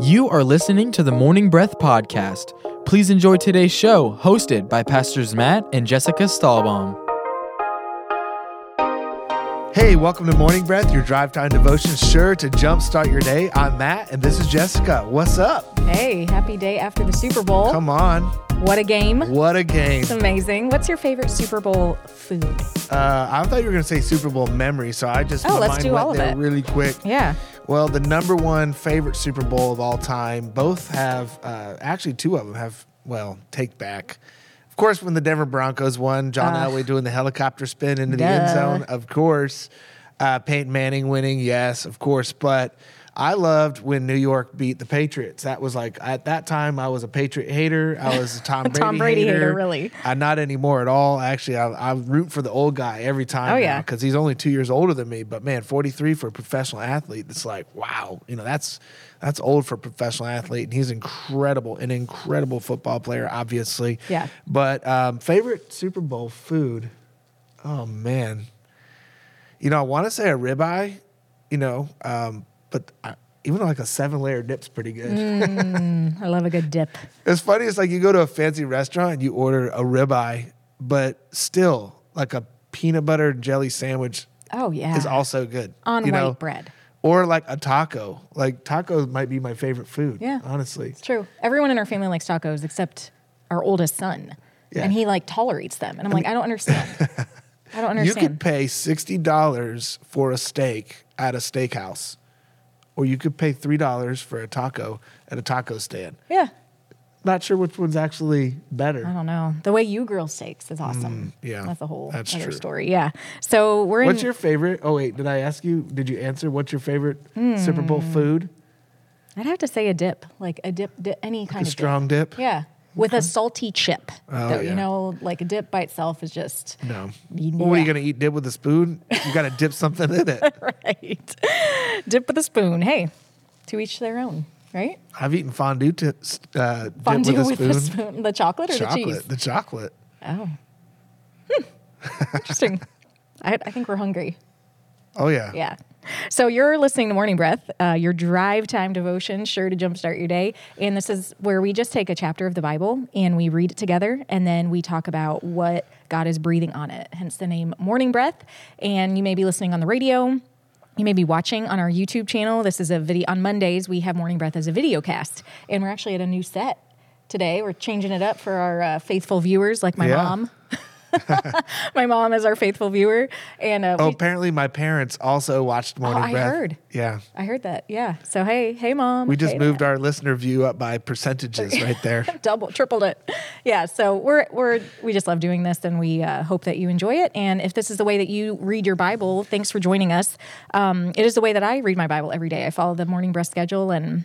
You are listening to the Morning Breath Podcast. Please enjoy today's show, hosted by Pastors Matt and Jessica Stahlbaum. Hey, welcome to Morning Breath, your drive time devotion, sure to jumpstart your day. I'm Matt, and this is Jessica. What's up? Hey, happy day after the Super Bowl. Come on. What a game. What a game. It's amazing. What's your favorite Super Bowl food? Uh, I thought you were going to say Super Bowl memory, so I just Oh, my let's do went all of it. really quick. Yeah. Well, the number one favorite Super Bowl of all time, both have, uh, actually, two of them have, well, take back. Of course, when the Denver Broncos won, John Ah. Elway doing the helicopter spin into the end zone, of course. Uh, Peyton Manning winning, yes, of course. But I loved when New York beat the Patriots. That was like, at that time, I was a Patriot hater. I was a Tom Brady, Tom Brady hater, really. Uh, not anymore at all. Actually, I, I root for the old guy every time. Oh, yeah. Because he's only two years older than me. But man, 43 for a professional athlete, it's like, wow. You know, that's that's old for a professional athlete. And he's incredible, an incredible football player, obviously. Yeah. But um, favorite Super Bowl food? Oh, man. You know, I want to say a ribeye, you know, um, but I, even like a seven layer dip's pretty good. Mm. I love a good dip. It's funny. It's like you go to a fancy restaurant and you order a ribeye, but still, like a peanut butter and jelly sandwich Oh, yeah. is also good On you white know? bread. or like a taco. Like tacos might be my favorite food. Yeah. honestly. It's true. Everyone in our family likes tacos except our oldest son. Yeah. And he like tolerates them. And I'm like, I don't understand. I don't understand. You could pay sixty dollars for a steak at a steakhouse, or you could pay three dollars for a taco at a taco stand. yeah. Not sure which one's actually better. I don't know. The way you grill steaks is awesome. Mm, yeah, That's a whole that's other true. story. Yeah. So we're in. What's your favorite? Oh wait, did I ask you? Did you answer? What's your favorite Super Bowl food? I'd have to say a dip, like a dip, di- any kind A of strong dip. dip. Yeah. With a salty chip. Oh, Though, yeah. You know, like a dip by itself is just No. Well, what are you gonna eat? Dip with a spoon? You gotta dip something in it. right. dip with a spoon. Hey, to each their own, right? I've eaten fondue to uh, Fondue dip with, with a the spoon. spoon. The chocolate or the chocolate, cheese? the chocolate. Oh. Hmm. Interesting. I, I think we're hungry. Oh yeah. Yeah. So you're listening to Morning Breath, uh, your drive time devotion, sure to jumpstart your day. And this is where we just take a chapter of the Bible and we read it together, and then we talk about what God is breathing on it. Hence the name Morning Breath. And you may be listening on the radio. You may be watching on our YouTube channel. This is a video on Mondays. We have Morning Breath as a video cast, and we're actually at a new set today. We're changing it up for our uh, faithful viewers, like my Yeah. mom. my mom is our faithful viewer, and uh, Oh, we- apparently my parents also watched Morning I Breath. heard. Yeah. I heard that. Yeah. So hey, hey, mom. We just Hey, moved Dad. our listener view up by percentages right there. double, tripled it. Yeah. So we're we're we just love doing this, and we uh, hope that you enjoy it. And if this is the way that you read your Bible, thanks for joining us. Um, it is the way that I read my Bible every day. I follow the morning breath schedule and.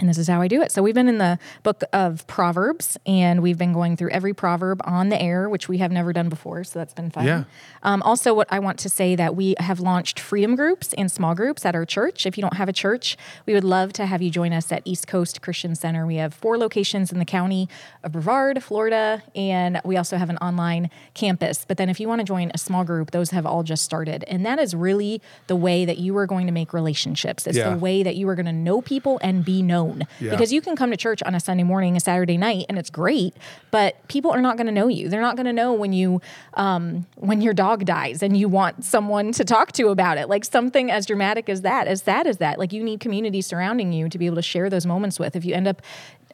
And this is how I do it. So we've been in the book of Proverbs, and we've been going through every proverb on the air, which we have never done before. So that's been fun. Yeah. Um, also, what I want to say that we have launched freedom groups and small groups at our church. If you don't have a church, we would love to have you join us at East Coast Christian Center. We have four locations in the county of Brevard, Florida, and we also have an online campus. But then, if you want to join a small group, those have all just started, and that is really the way that you are going to make relationships. It's Yeah. the way that you are going to know people and be known. Yeah. Because you can come to church on a Sunday morning, a Saturday night, and it's great, but people are not going to know you. They're not going to know when you um, when your dog dies and you want someone to talk to about it. Like something as dramatic as that, as sad as that. Like you need community surrounding you to be able to share those moments with. If you end up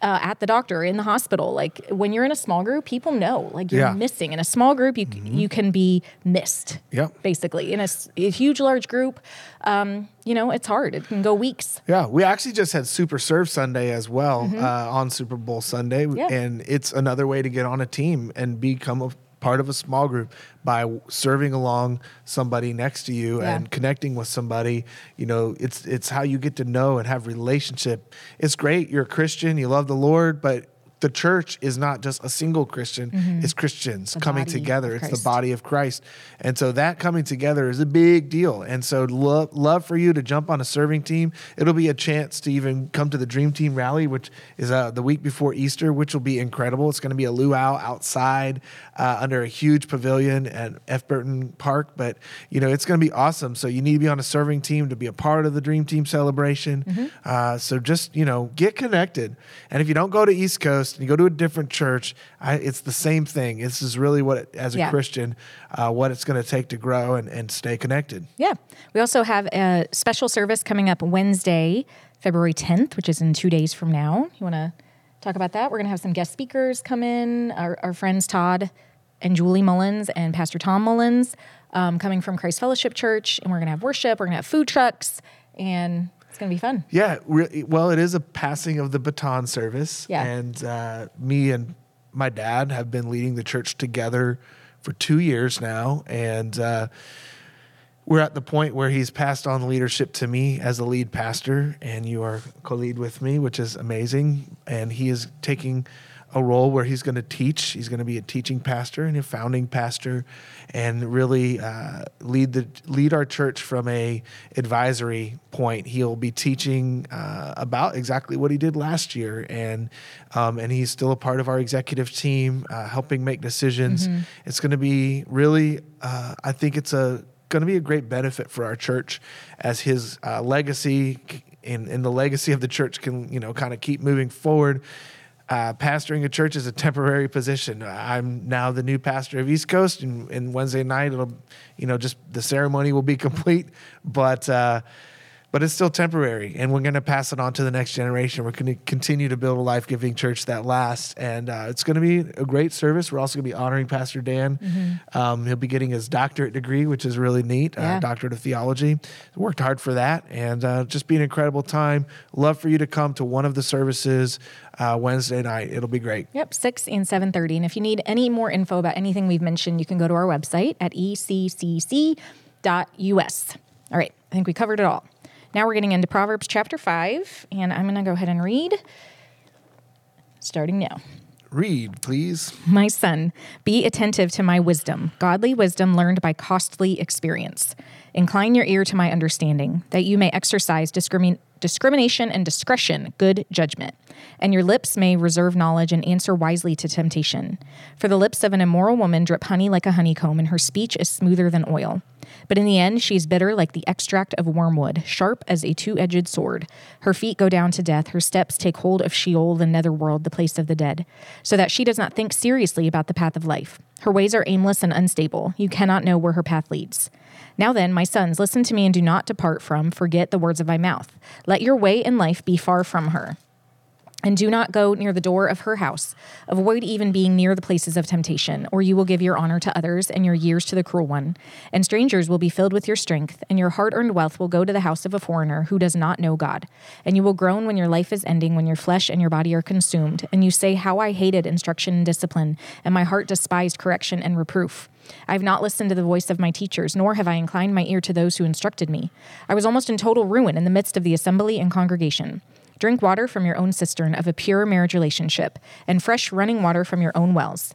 uh, at the doctor in the hospital, like when you're in a small group, people know like you're Yeah. missing. In a small group, you you can be missed. yeah Basically, in a huge, large group, um, you know, it's hard. It can go weeks. Yeah, we actually just had Super Serve Sunday as well uh, on Super Bowl Sunday, Mm-hmm. Yeah. and it's another way to get on a team and become a part of a small group by serving along somebody next to you Yeah. and connecting with somebody. You know, it's it's how you get to know and have relationship. It's great. You're a Christian, you love the Lord, but the church is not just a single Christian, it's Christians The coming together. It's the body of Christ. And so that coming together is a big deal. And so love, love for you to jump on a serving team. It'll be a chance to even come to the Dream Team Rally, which is uh, the week before Easter, which will be incredible. It's going to be a luau outside uh, under a huge pavilion at F. Burton Park. But, you know, it's going to be awesome. So you need to be on a serving team to be a part of the Dream Team celebration. Mm-hmm. Uh, so just, you know, get connected. And if you don't go to East Coast and you go to a different church, I, it's the same thing. This is really what, it, as a Yeah. Christian, uh, what it's going to take to grow and, and stay connected. Yeah. We also have a special service coming up Wednesday, February 10th, which is in two days from now. You want to talk about that? We're going to have some guest speakers come in, our, our friends Todd and Julie Mullins and Pastor Tom Mullins um, coming from Christ Fellowship Church. And we're going to have worship, we're going to have food trucks, and it's going to be fun. Yeah, re- well, it is a passing of the baton service. Yeah. And uh, me and my dad have been leading the church together for two years now. And uh, we're at the point where he's passed on leadership to me as a lead pastor, and you are co lead with me, which is amazing. And he is taking a role where he's going to teach. He's going to be a teaching pastor and a founding pastor, and really uh, lead the lead our church from a advisory point. He'll be teaching uh, about exactly what he did last year, and um, and he's still a part of our executive team, uh, helping make decisions. It's going to be really. Uh, I think it's a going to be a great benefit for our church as his uh, legacy and, and the legacy of the church can you know kind of keep moving forward uh, pastoring a church is a temporary position. I'm now the new pastor of East Coast, and, and Wednesday night it'll, you know, just the ceremony will be complete, but uh, but it's still temporary, and we're going to pass it on to the next generation. We're going to continue to build a life giving church that lasts, and uh, it's going to be a great service. We're also going to be honoring Pastor Dan. Um, he'll be getting his doctorate degree, which is really neat, Yeah. uh, doctorate of theology. Worked hard for that, and uh, just be an incredible time. Love for you to come to one of the services uh, Wednesday night. It'll be great. Yep, 6 and 7.30. And if you need any more info about anything we've mentioned, you can go to our website at eccc.us. All right, I think we covered it all. Now we're getting into Proverbs chapter 5, and I'm going to go ahead and read starting now. Read, please. My son, be attentive to my wisdom, godly wisdom learned by costly experience. Incline your ear to my understanding, that you may exercise discrimin- discrimination and discretion, good judgment. And your lips may reserve knowledge and answer wisely to temptation. For the lips of an immoral woman drip honey like a honeycomb, and her speech is smoother than oil. But in the end, she is bitter like the extract of wormwood, sharp as a two edged sword. Her feet go down to death, her steps take hold of Sheol, the netherworld, the place of the dead, so that she does not think seriously about the path of life. Her ways are aimless and unstable. You cannot know where her path leads. Now then, my sons, listen to me and do not depart from, forget the words of my mouth. Let your way in life be far from her and do not go near the door of her house. Avoid even being near the places of temptation, or you will give your honor to others and your years to the cruel one. And strangers will be filled with your strength, and your hard earned wealth will go to the house of a foreigner who does not know God. And you will groan when your life is ending, when your flesh and your body are consumed. And you say, How I hated instruction and discipline, and my heart despised correction and reproof. I have not listened to the voice of my teachers, nor have I inclined my ear to those who instructed me. I was almost in total ruin in the midst of the assembly and congregation. Drink water from your own cistern of a pure marriage relationship, and fresh running water from your own wells.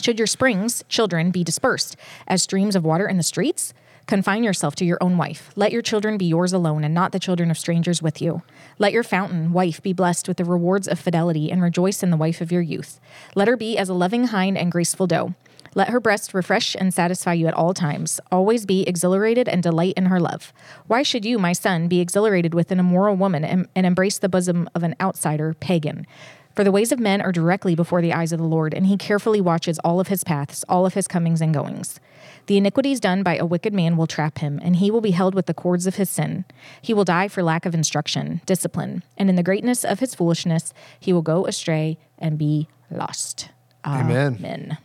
Should your springs, children, be dispersed as streams of water in the streets? Confine yourself to your own wife. Let your children be yours alone, and not the children of strangers with you. Let your fountain, wife, be blessed with the rewards of fidelity, and rejoice in the wife of your youth. Let her be as a loving hind and graceful doe. Let her breast refresh and satisfy you at all times. Always be exhilarated and delight in her love. Why should you, my son, be exhilarated with an immoral woman and, and embrace the bosom of an outsider, pagan? For the ways of men are directly before the eyes of the Lord, and he carefully watches all of his paths, all of his comings and goings. The iniquities done by a wicked man will trap him, and he will be held with the cords of his sin. He will die for lack of instruction, discipline, and in the greatness of his foolishness, he will go astray and be lost. Amen. Amen.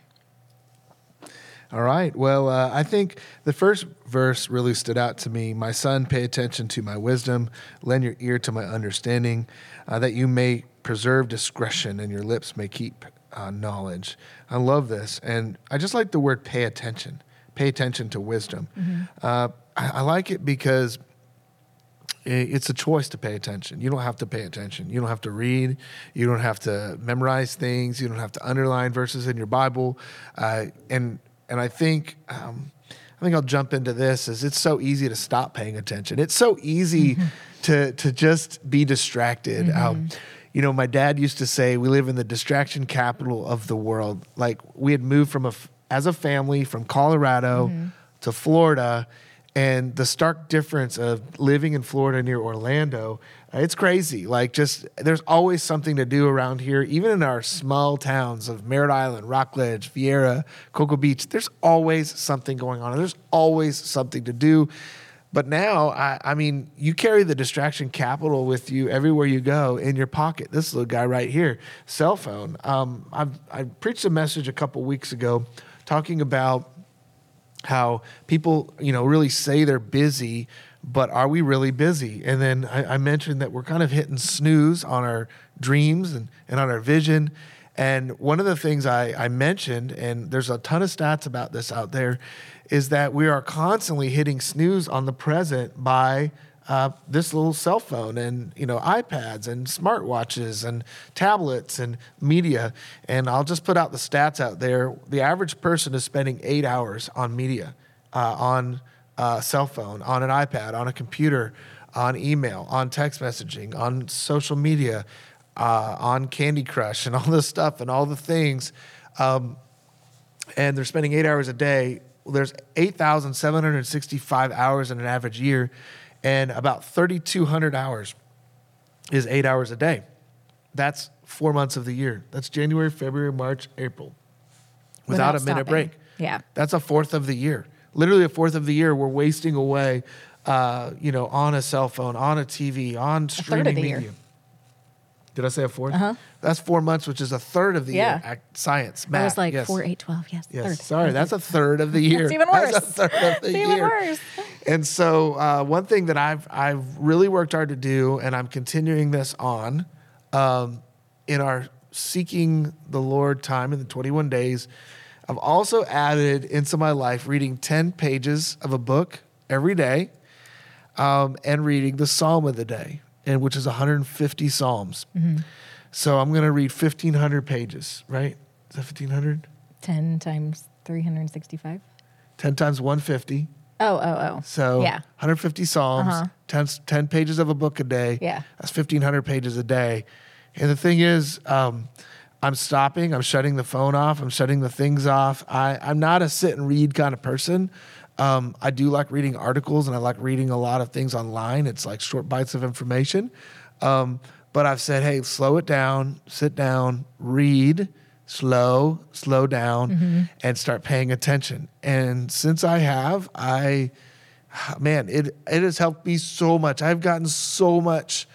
All right. Well, uh, I think the first verse really stood out to me. My son, pay attention to my wisdom, lend your ear to my understanding, uh, that you may preserve discretion and your lips may keep uh, knowledge. I love this. And I just like the word pay attention. Pay attention to wisdom. Uh, I, I like it because it's a choice to pay attention. You don't have to pay attention. You don't have to read. You don't have to memorize things. You don't have to underline verses in your Bible. Uh, and and I think um, I think I'll jump into this. Is it's so easy to stop paying attention. It's so easy to to just be distracted. Um, you know, my dad used to say we live in the distraction capital of the world. Like we had moved from a as a family from Colorado to Florida and the stark difference of living in Florida near Orlando, it's crazy. Like, just there's always something to do around here, even in our small towns of Merritt Island, Rockledge, Viera, Cocoa Beach. There's always something going on. There's always something to do. But now, I, I mean, you carry the distraction capital with you everywhere you go in your pocket. This little guy right here, cell phone. Um, I preached a message a couple weeks ago talking about how people, you know, really say they're busy, but are we really busy? And then I, I mentioned that we're kind of hitting snooze on our dreams and, and on our vision. And one of the things I, I mentioned, and there's a ton of stats about this out there, is that we are constantly hitting snooze on the present by uh, this little cell phone and you know iPads and smartwatches and tablets and media. And I'll just put out the stats out there. The average person is spending eight hours on media, uh, on a cell phone, on an iPad, on a computer, on email, on text messaging, on social media, uh, on Candy Crush, and all this stuff and all the things. Um, and they're spending eight hours a day. Well, there's 8,765 hours in an average year, and about 3,200 hours is eight hours a day. That's four months of the year. That's January, February, March, April, without, Without a minute stopping. break. Yeah. That's a fourth of the year. Literally a fourth of the year we're wasting away, uh, you know, on a cell phone, on a TV, on streaming the year. media. Did I say a 4th Uh-huh. That's four months, which is a third of the Yeah. year. Science, I math. was like yes. four, eight, twelve. Yes, Yes, third. sorry, that's a third of the year. That's even That's a worse. third of the It's year. even worse. And so, uh, one thing that I've I've really worked hard to do, and I'm continuing this on, um, in our seeking the Lord time in the 21 days, I've also added into my life reading 10 pages of a book every day, um, and reading the Psalm of the day, and which is 150 Psalms. Mm-hmm. So I'm going to read 1,500 pages. Right? Is that 1,500? Ten times three hundred and sixty-five. 10 times 150. Oh, oh, oh. So yeah, 150 Psalms, Uh-huh. 10, 10 pages of a book a day. Yeah. That's 1,500 pages a day. And the thing is, um, I'm stopping, I'm shutting the phone off, I'm shutting the things off. I, I'm not a sit and read kind of person. Um, I do like reading articles and I like reading a lot of things online. It's like short bites of information. Um, but I've said, hey, slow it down, sit down, read, slow, slow down, and start paying attention. And since I have, I, man, it it has helped me so much. I've gotten so much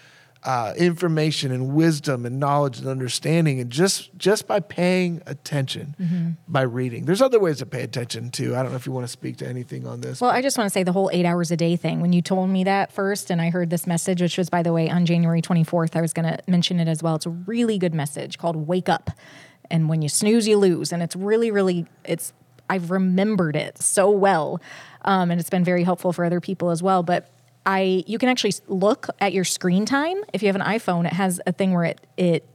uh, information and wisdom and knowledge and understanding, and just just by paying attention, by reading. There's other ways to pay attention too. I don't know if you want to speak to anything on this. Well, I just want to say the whole eight hours a day thing. When you told me that first, and I heard this message, which was, by the way, on January 24th, I was going to mention it as well. It's a really good message called Wake Up. And when you snooze, you lose. And it's really, really, it's, I've remembered it so well. Um, and it's been very helpful for other people as well. But I, you can actually look at your screen time. If you have an iPhone, it has a thing where it, it,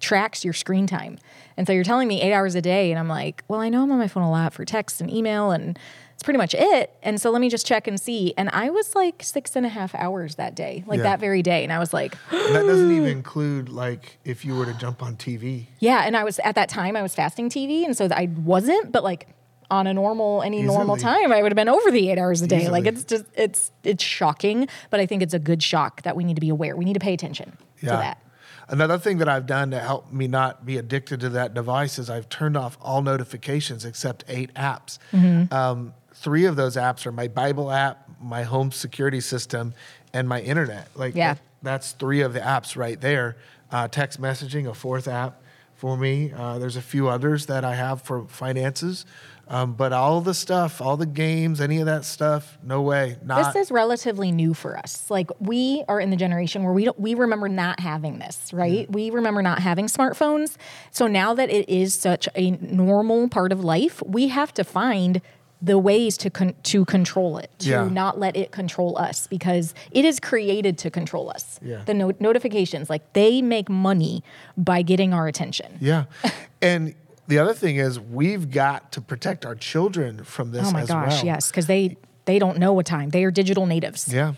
tracks your screen time. And so you're telling me eight hours a day. And I'm like, well, I know I'm on my phone a lot for text and email, and it's pretty much it. And so let me just check and see. And I was like six and a half hours that day, like Yeah. that very day. And I was like, And that doesn't even include like if you were to jump on TV. yeah. And I was at that time, I was fasting TV. And so I wasn't, but like, on a normal any normal time i would have been over the eight hours a day like it's just it's it's shocking but i think it's a good shock that we need to be aware we need to pay attention to that Another thing that I've done to help me not be addicted to that device is I've turned off all notifications except eight apps. Mm-hmm. Um, three of those apps are my Bible app, my home security system, and my internet. Like Yeah. that- that's three of the apps right there. Uh, text messaging, a fourth app for me. Uh, there's a few others that I have for finances. Um, but all the stuff, all the games, any of that stuff, no way. Not this is relatively new for us. Like we are in the generation where we don't, we remember not having this, right? We remember not having smartphones. So now that it is such a normal part of life, we have to find the ways to con- to control it, to Yeah. not let it control us, because it is created to control us. Yeah. The no- notifications, like they make money by getting our attention. Yeah. and the other thing is we've got to protect our children from this Oh my as gosh, well. yes, because they they don't know what time. They are digital natives. Yeah.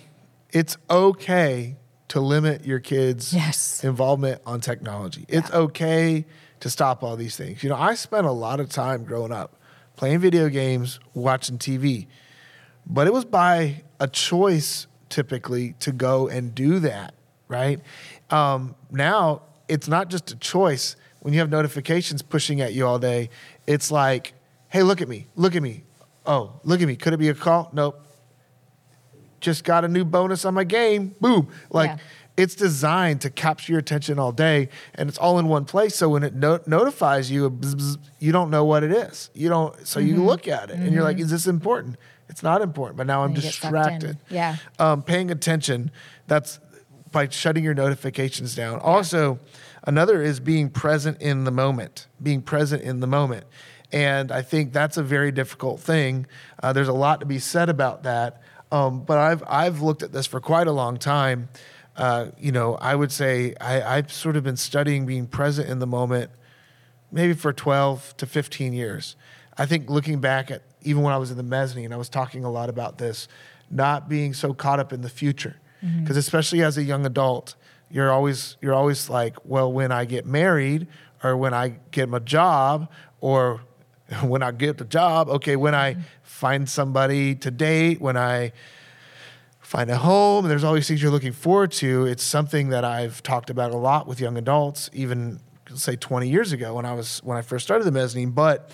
It's okay to limit your kids' Yes. involvement on technology. It's okay to stop all these things. You know, I spent a lot of time growing up playing video games, watching TV, but it was by a choice typically to go and do that, right? Um, now it's not just a choice. When you have notifications pushing at you all day, it's like, hey, look at me, look at me. Oh, look at me. Could it be a call? Nope just got a new bonus on my game. Boom. Like Yeah. it's designed to capture your attention all day and it's all in one place. So when it no- notifies you, bzz, bzz, you don't know what it is. You don't, so you look at it and you're like, is this important? It's not important, but now I'm And you get sucked in. distracted. Yeah. Um, paying attention, that's by shutting your notifications down. Also, another is being present in the moment, being present in the moment. And I think that's a very difficult thing. Uh, there's a lot to be said about that. Um, but I've, I've looked at this for quite a long time. Uh, you know, I would say I, I've sort of been studying being present in the moment maybe for 12 to 15 years. I think looking back at even when I was in the mezzanine, I was talking a lot about this, not being so caught up in the future. Because especially as a young adult, you're always you're always like, well, when I get married or when I get my job or when I get the job, okay, when I find somebody to date, when I find a home. There's always things you're looking forward to. It's something that I've talked about a lot with young adults, even say 20 years ago when I was when I first started the mezzanine. But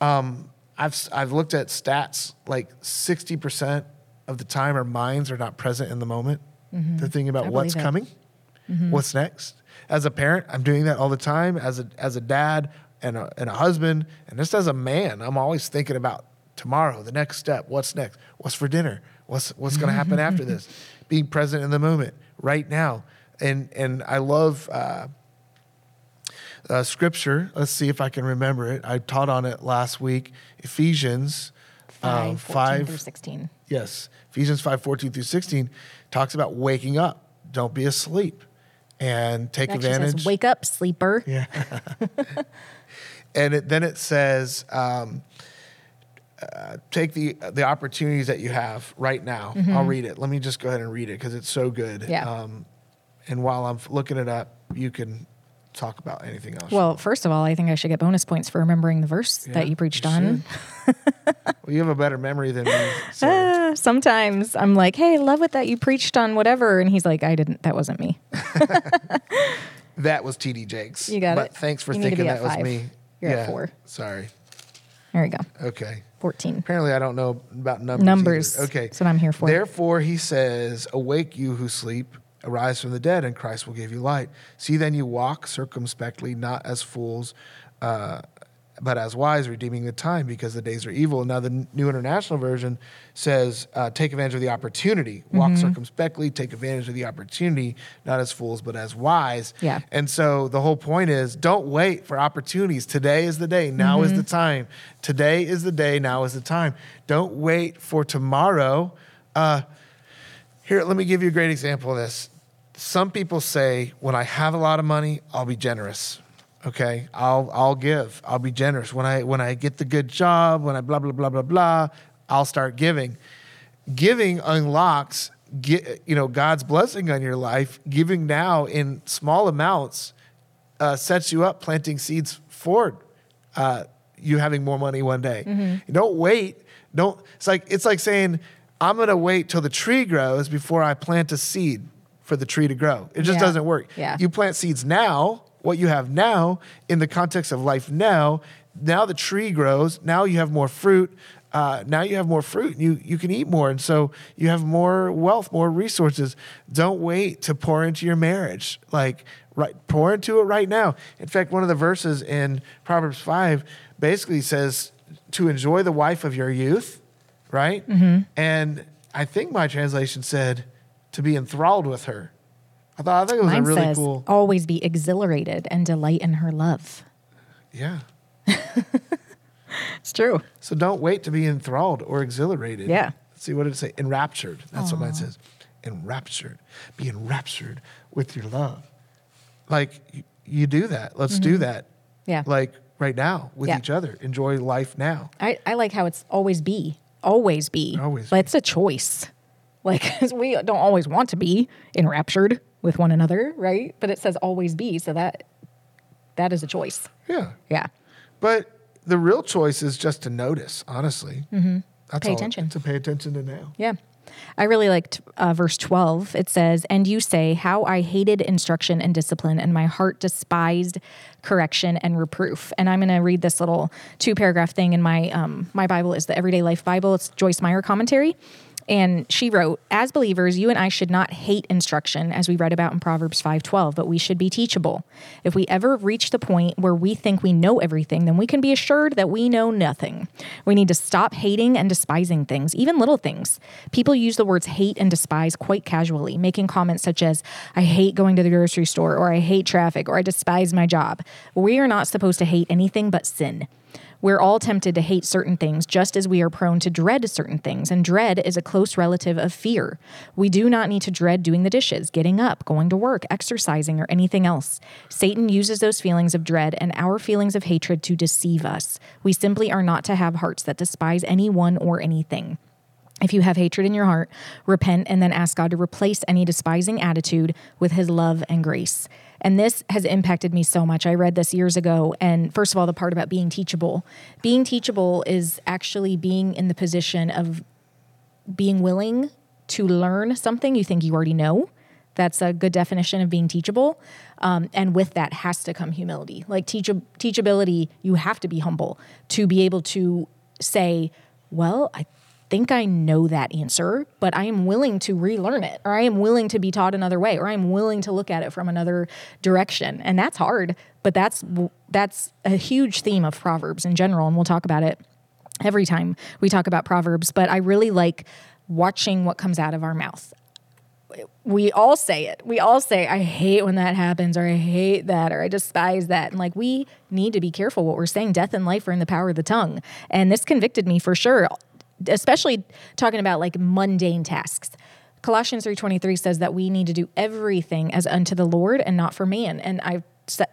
um, I've I've looked at stats like 60 percent of the time our minds are not present in the moment. They're thinking about what's it. coming, what's next. As a parent, I'm doing that all the time. As a as a dad and a, and a husband, and just as a man, I'm always thinking about tomorrow, the next step, what's next, what's for dinner, what's what's going to happen after this. Being present in the moment, right now, and and I love. Uh, uh, scripture. Let's see if I can remember it. I taught on it last week. Ephesians um, 5, 14 through 16. Yes. Ephesians 5 14 through 16 talks about waking up. Don't be asleep and take It advantage. says, "Wake up, sleeper." Yeah. and it, then it says, um, uh, take the the opportunities that you have right now. I'll read it. Let me just go ahead and read it because it's so good. Mm-hmm. Yeah. Um, and while I'm looking it up, you can talk about anything else. Well, first of all, I think I should get bonus points for remembering the verse Yeah, that you preached you on. well, you have a better memory than me. So. Uh, sometimes I'm like, "Hey, love it that you preached on whatever," and he's like, "I didn't. That wasn't me." That was TD Jakes. You got but it. Thanks for You thinking that was me. You're at yeah. four. Sorry. There we go. Okay. 14. Apparently, I don't know about numbers. Numbers. either. Okay. That's what I'm here for. Therefore, he says, Awake, you who sleep, arise from the dead, and Christ will give you light. See then you walk circumspectly, not as fools, uh, but as wise, redeeming the time, because the days are evil. Now, the New International Version says, uh, Take advantage of the opportunity. Walk Mm-hmm. circumspectly, take advantage of the opportunity, not as fools, but as wise. Yeah. And so the whole point is don't wait for opportunities. Today is the day. Now is the time. Today is the day. Now is the time. Don't wait for tomorrow. Uh, here, let me give you a great example of this. Some people say, when I have a lot of money, I'll be generous. Okay, I'll I'll give. I'll be generous when I when I get the good job. When I blah blah blah blah blah, I'll start giving. Giving unlocks, get, you know, God's blessing on your life. Giving now in small amounts uh, sets you up planting seeds forward. Uh, you having more money one day. Don't wait. Don't. It's like it's like saying I'm going to wait till the tree grows before I plant a seed for the tree to grow. It just Yeah. doesn't work. Yeah. You plant seeds now. What you have now in the context of life now. Now the tree grows. Now you have more fruit. Uh, now you have more fruit. And you you can eat more, and so you have more wealth, more resources. Don't wait to pour into your marriage. Like right, pour into it right now. In fact, one of the verses in Proverbs five basically says to enjoy the wife of your youth, right? And I think my translation said to be enthralled with her. I thought I think it was Mine a really says, cool. always be exhilarated and delight in her love. Yeah. It's true. So don't wait to be enthralled or exhilarated. Yeah. Let's see what did it say? Enraptured. That's what mine says. Enraptured. Be enraptured with your love. Like you, you do that. Let's do that. Mm-hmm. Yeah. Like right now with Yeah. each other. Enjoy life now. I, I like how it's always be, always be. Always but be. it's a choice. Like we don't always want to be enraptured with one another, right? But it says always be, so that that is a choice. Yeah. Yeah. But the real choice is just to notice, honestly. Mm-hmm. That's Pay attention. To pay attention to now. Yeah. I really liked uh, verse 12. It says, And you say, How I hated instruction and discipline, and my heart despised correction and reproof. And I'm going to read this little two paragraph thing in my, um, my Bible is the Everyday Life Bible. It's Joyce Meyer commentary. And she wrote, As believers, you and I should not hate instruction, as we read about in Proverbs 5:12, but we should be teachable. If we ever reach the point where we think we know everything, then we can be assured that we know nothing. We need to stop hating and despising things, even little things. People use the words hate and despise quite casually, making comments such as, I hate going to the grocery store, or I hate traffic, or I despise my job. We are not supposed to hate anything but sin. We're all tempted to hate certain things just as we are prone to dread certain things, and dread is a close relative of fear. We do not need to dread doing the dishes, getting up, going to work, exercising, or anything else. Satan uses those feelings of dread and our feelings of hatred to deceive us. We simply are not to have hearts that despise anyone or anything. If you have hatred in your heart, repent and then ask God to replace any despising attitude with his love and grace. And this has impacted me so much. I read this years ago. And first of all, the part about being teachable. Being teachable is actually being in the position of being willing to learn something you think you already know. That's a good definition of being teachable. Um, and with that has to come humility. Like teach- teachability, you have to be humble to be able to say, well, I think I know that answer, but I am willing to relearn it, or I am willing to be taught another way, or I am willing to look at it from another direction. And that's hard, but that's that's a huge theme of Proverbs in general, and we'll talk about it every time we talk about Proverbs. But I really like watching what comes out of our mouth we all say it. We all say, I hate when that happens, or I hate that, or I despise that. And like, we need to be careful what we're saying. Death and life are in the power of the tongue. And this convicted me for sure, especially talking about like mundane tasks. Colossians 3:23 says that we need to do everything as unto the Lord and not for man. And I've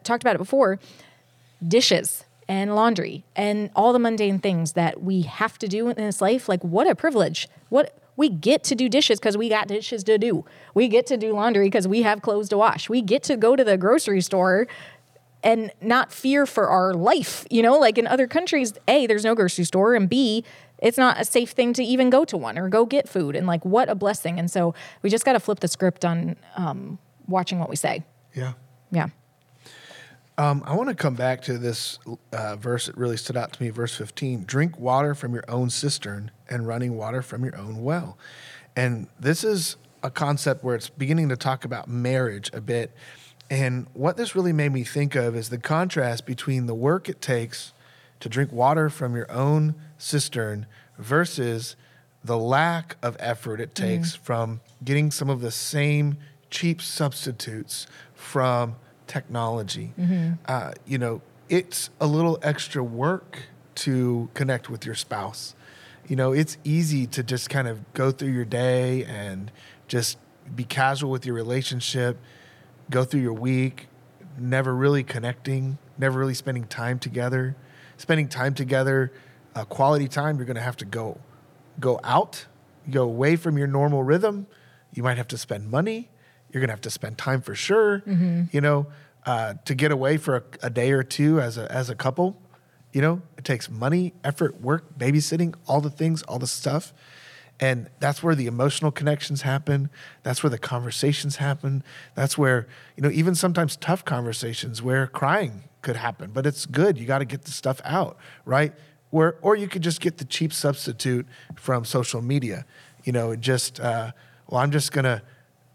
talked about it before. Dishes and laundry and all the mundane things that we have to do in this life. Like, what a privilege! What we get to do dishes because we got dishes to do. We get to do laundry because we have clothes to wash. We get to go to the grocery store and not fear for our life. You know, like in other countries, A, there's no grocery store, and B, it's not a safe thing to even go to one or go get food. And like, what a blessing. And so we just got to flip the script on um, watching what we say. Yeah. Yeah. Um, I want to come back to this uh, verse that really stood out to me, verse 15. Drink water from your own cistern and running water from your own well. And this is a concept where it's beginning to talk about marriage a bit. And what this really made me think of is the contrast between the work it takes to drink water from your own cistern versus the lack of effort it takes from getting some of the same cheap substitutes from technology. Uh, you know, it's a little extra work to connect with your spouse. You know, it's easy to just kind of go through your day and just be casual with your relationship, go through your week, never really connecting, never really spending time together. Spending time together, uh, quality time, you're going to have to go go out, go away from your normal rhythm. You might have to spend money. You're going to have to spend time for sure. You know, uh, to get away for a, a day or two as a as a couple. You know, it takes money, effort, work, babysitting, all the things, all the stuff. And that's where the emotional connections happen. That's where the conversations happen. That's where, you know, even sometimes tough conversations where crying could happen, but it's good. You got to get the stuff out, right? Where, or you could just get the cheap substitute from social media, you know, just, uh, well, I'm just going to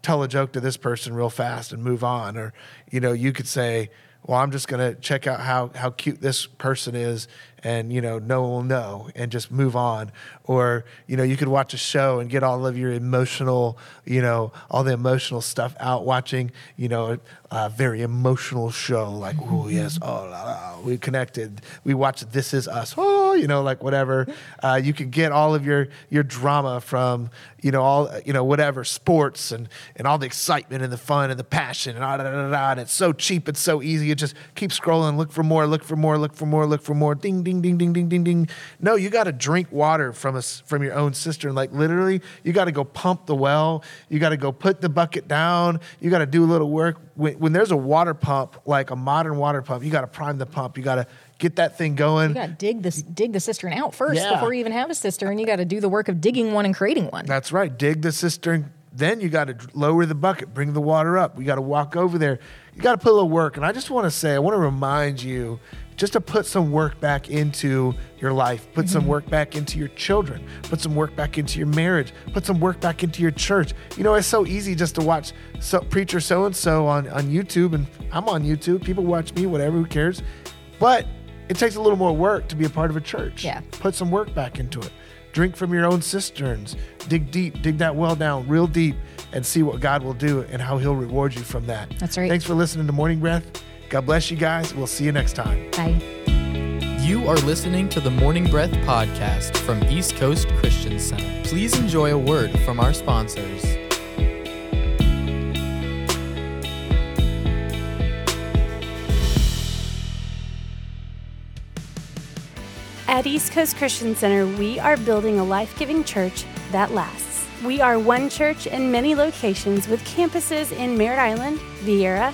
tell a joke to this person real fast and move on. Or, you know, you could say, well, I'm just going to check out how, how cute this person is and you know no one will know and just move on. Or you know you could watch a show and get all of your emotional you know all the emotional stuff out watching you know a very emotional show like oh yes oh la, la, we connected. We watched this is us oh you know like whatever. Uh, you can get all of your your drama from you know all you know whatever sports and and all the excitement and the fun and the passion and, da, da, da, da, and it's so cheap it's so easy. You just keep scrolling look for more look for more look for more look for more. Ding ding ding ding ding ding ding no you got to drink water from us from your own cistern like literally you got to go pump the well you got to go put the bucket down you got to do a little work when, when there's a water pump like a modern water pump you got to prime the pump you got to get that thing going You got to dig this, dig the cistern out first Yeah. before you even have a cistern. You got to do the work of digging one and creating one. That's right. Dig the cistern. Then you got to lower the bucket, bring the water up. We got to walk over there. You got to put a little work. And I just want to say, I want to remind you just to put some work back into your life, put some mm-hmm. work back into your children, put some work back into your marriage, put some work back into your church. You know, it's so easy just to watch so, preacher so and so on on YouTube, and I'm on YouTube. People watch me, whatever, who cares? But it takes a little more work to be a part of a church. Yeah. Put some work back into it. Drink from your own cisterns. Dig deep, dig that well down real deep, and see what God will do and how He'll reward you from that. That's right. Thanks for listening to Morning Breath. God bless you guys. We'll see you next time. Bye. You are listening to the Morning Breath podcast from East Coast Christian Center. Please enjoy a word from our sponsors. At East Coast Christian Center, we are building a life giving church that lasts. We are one church in many locations with campuses in Merritt Island, Viera,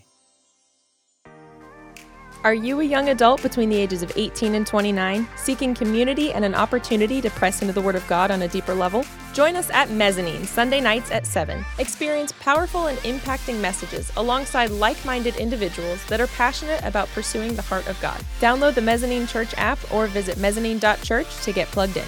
Are you a young adult between the ages of 18 and 29, seeking community and an opportunity to press into the Word of God on a deeper level? Join us at Mezzanine, Sunday nights at 7. Experience powerful and impacting messages alongside like minded individuals that are passionate about pursuing the heart of God. Download the Mezzanine Church app or visit mezzanine.church to get plugged in.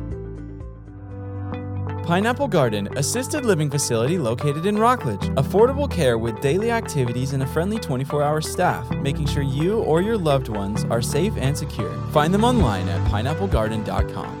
Pineapple Garden, assisted living facility located in Rockledge. Affordable care with daily activities and a friendly 24 hour staff, making sure you or your loved ones are safe and secure. Find them online at pineapplegarden.com.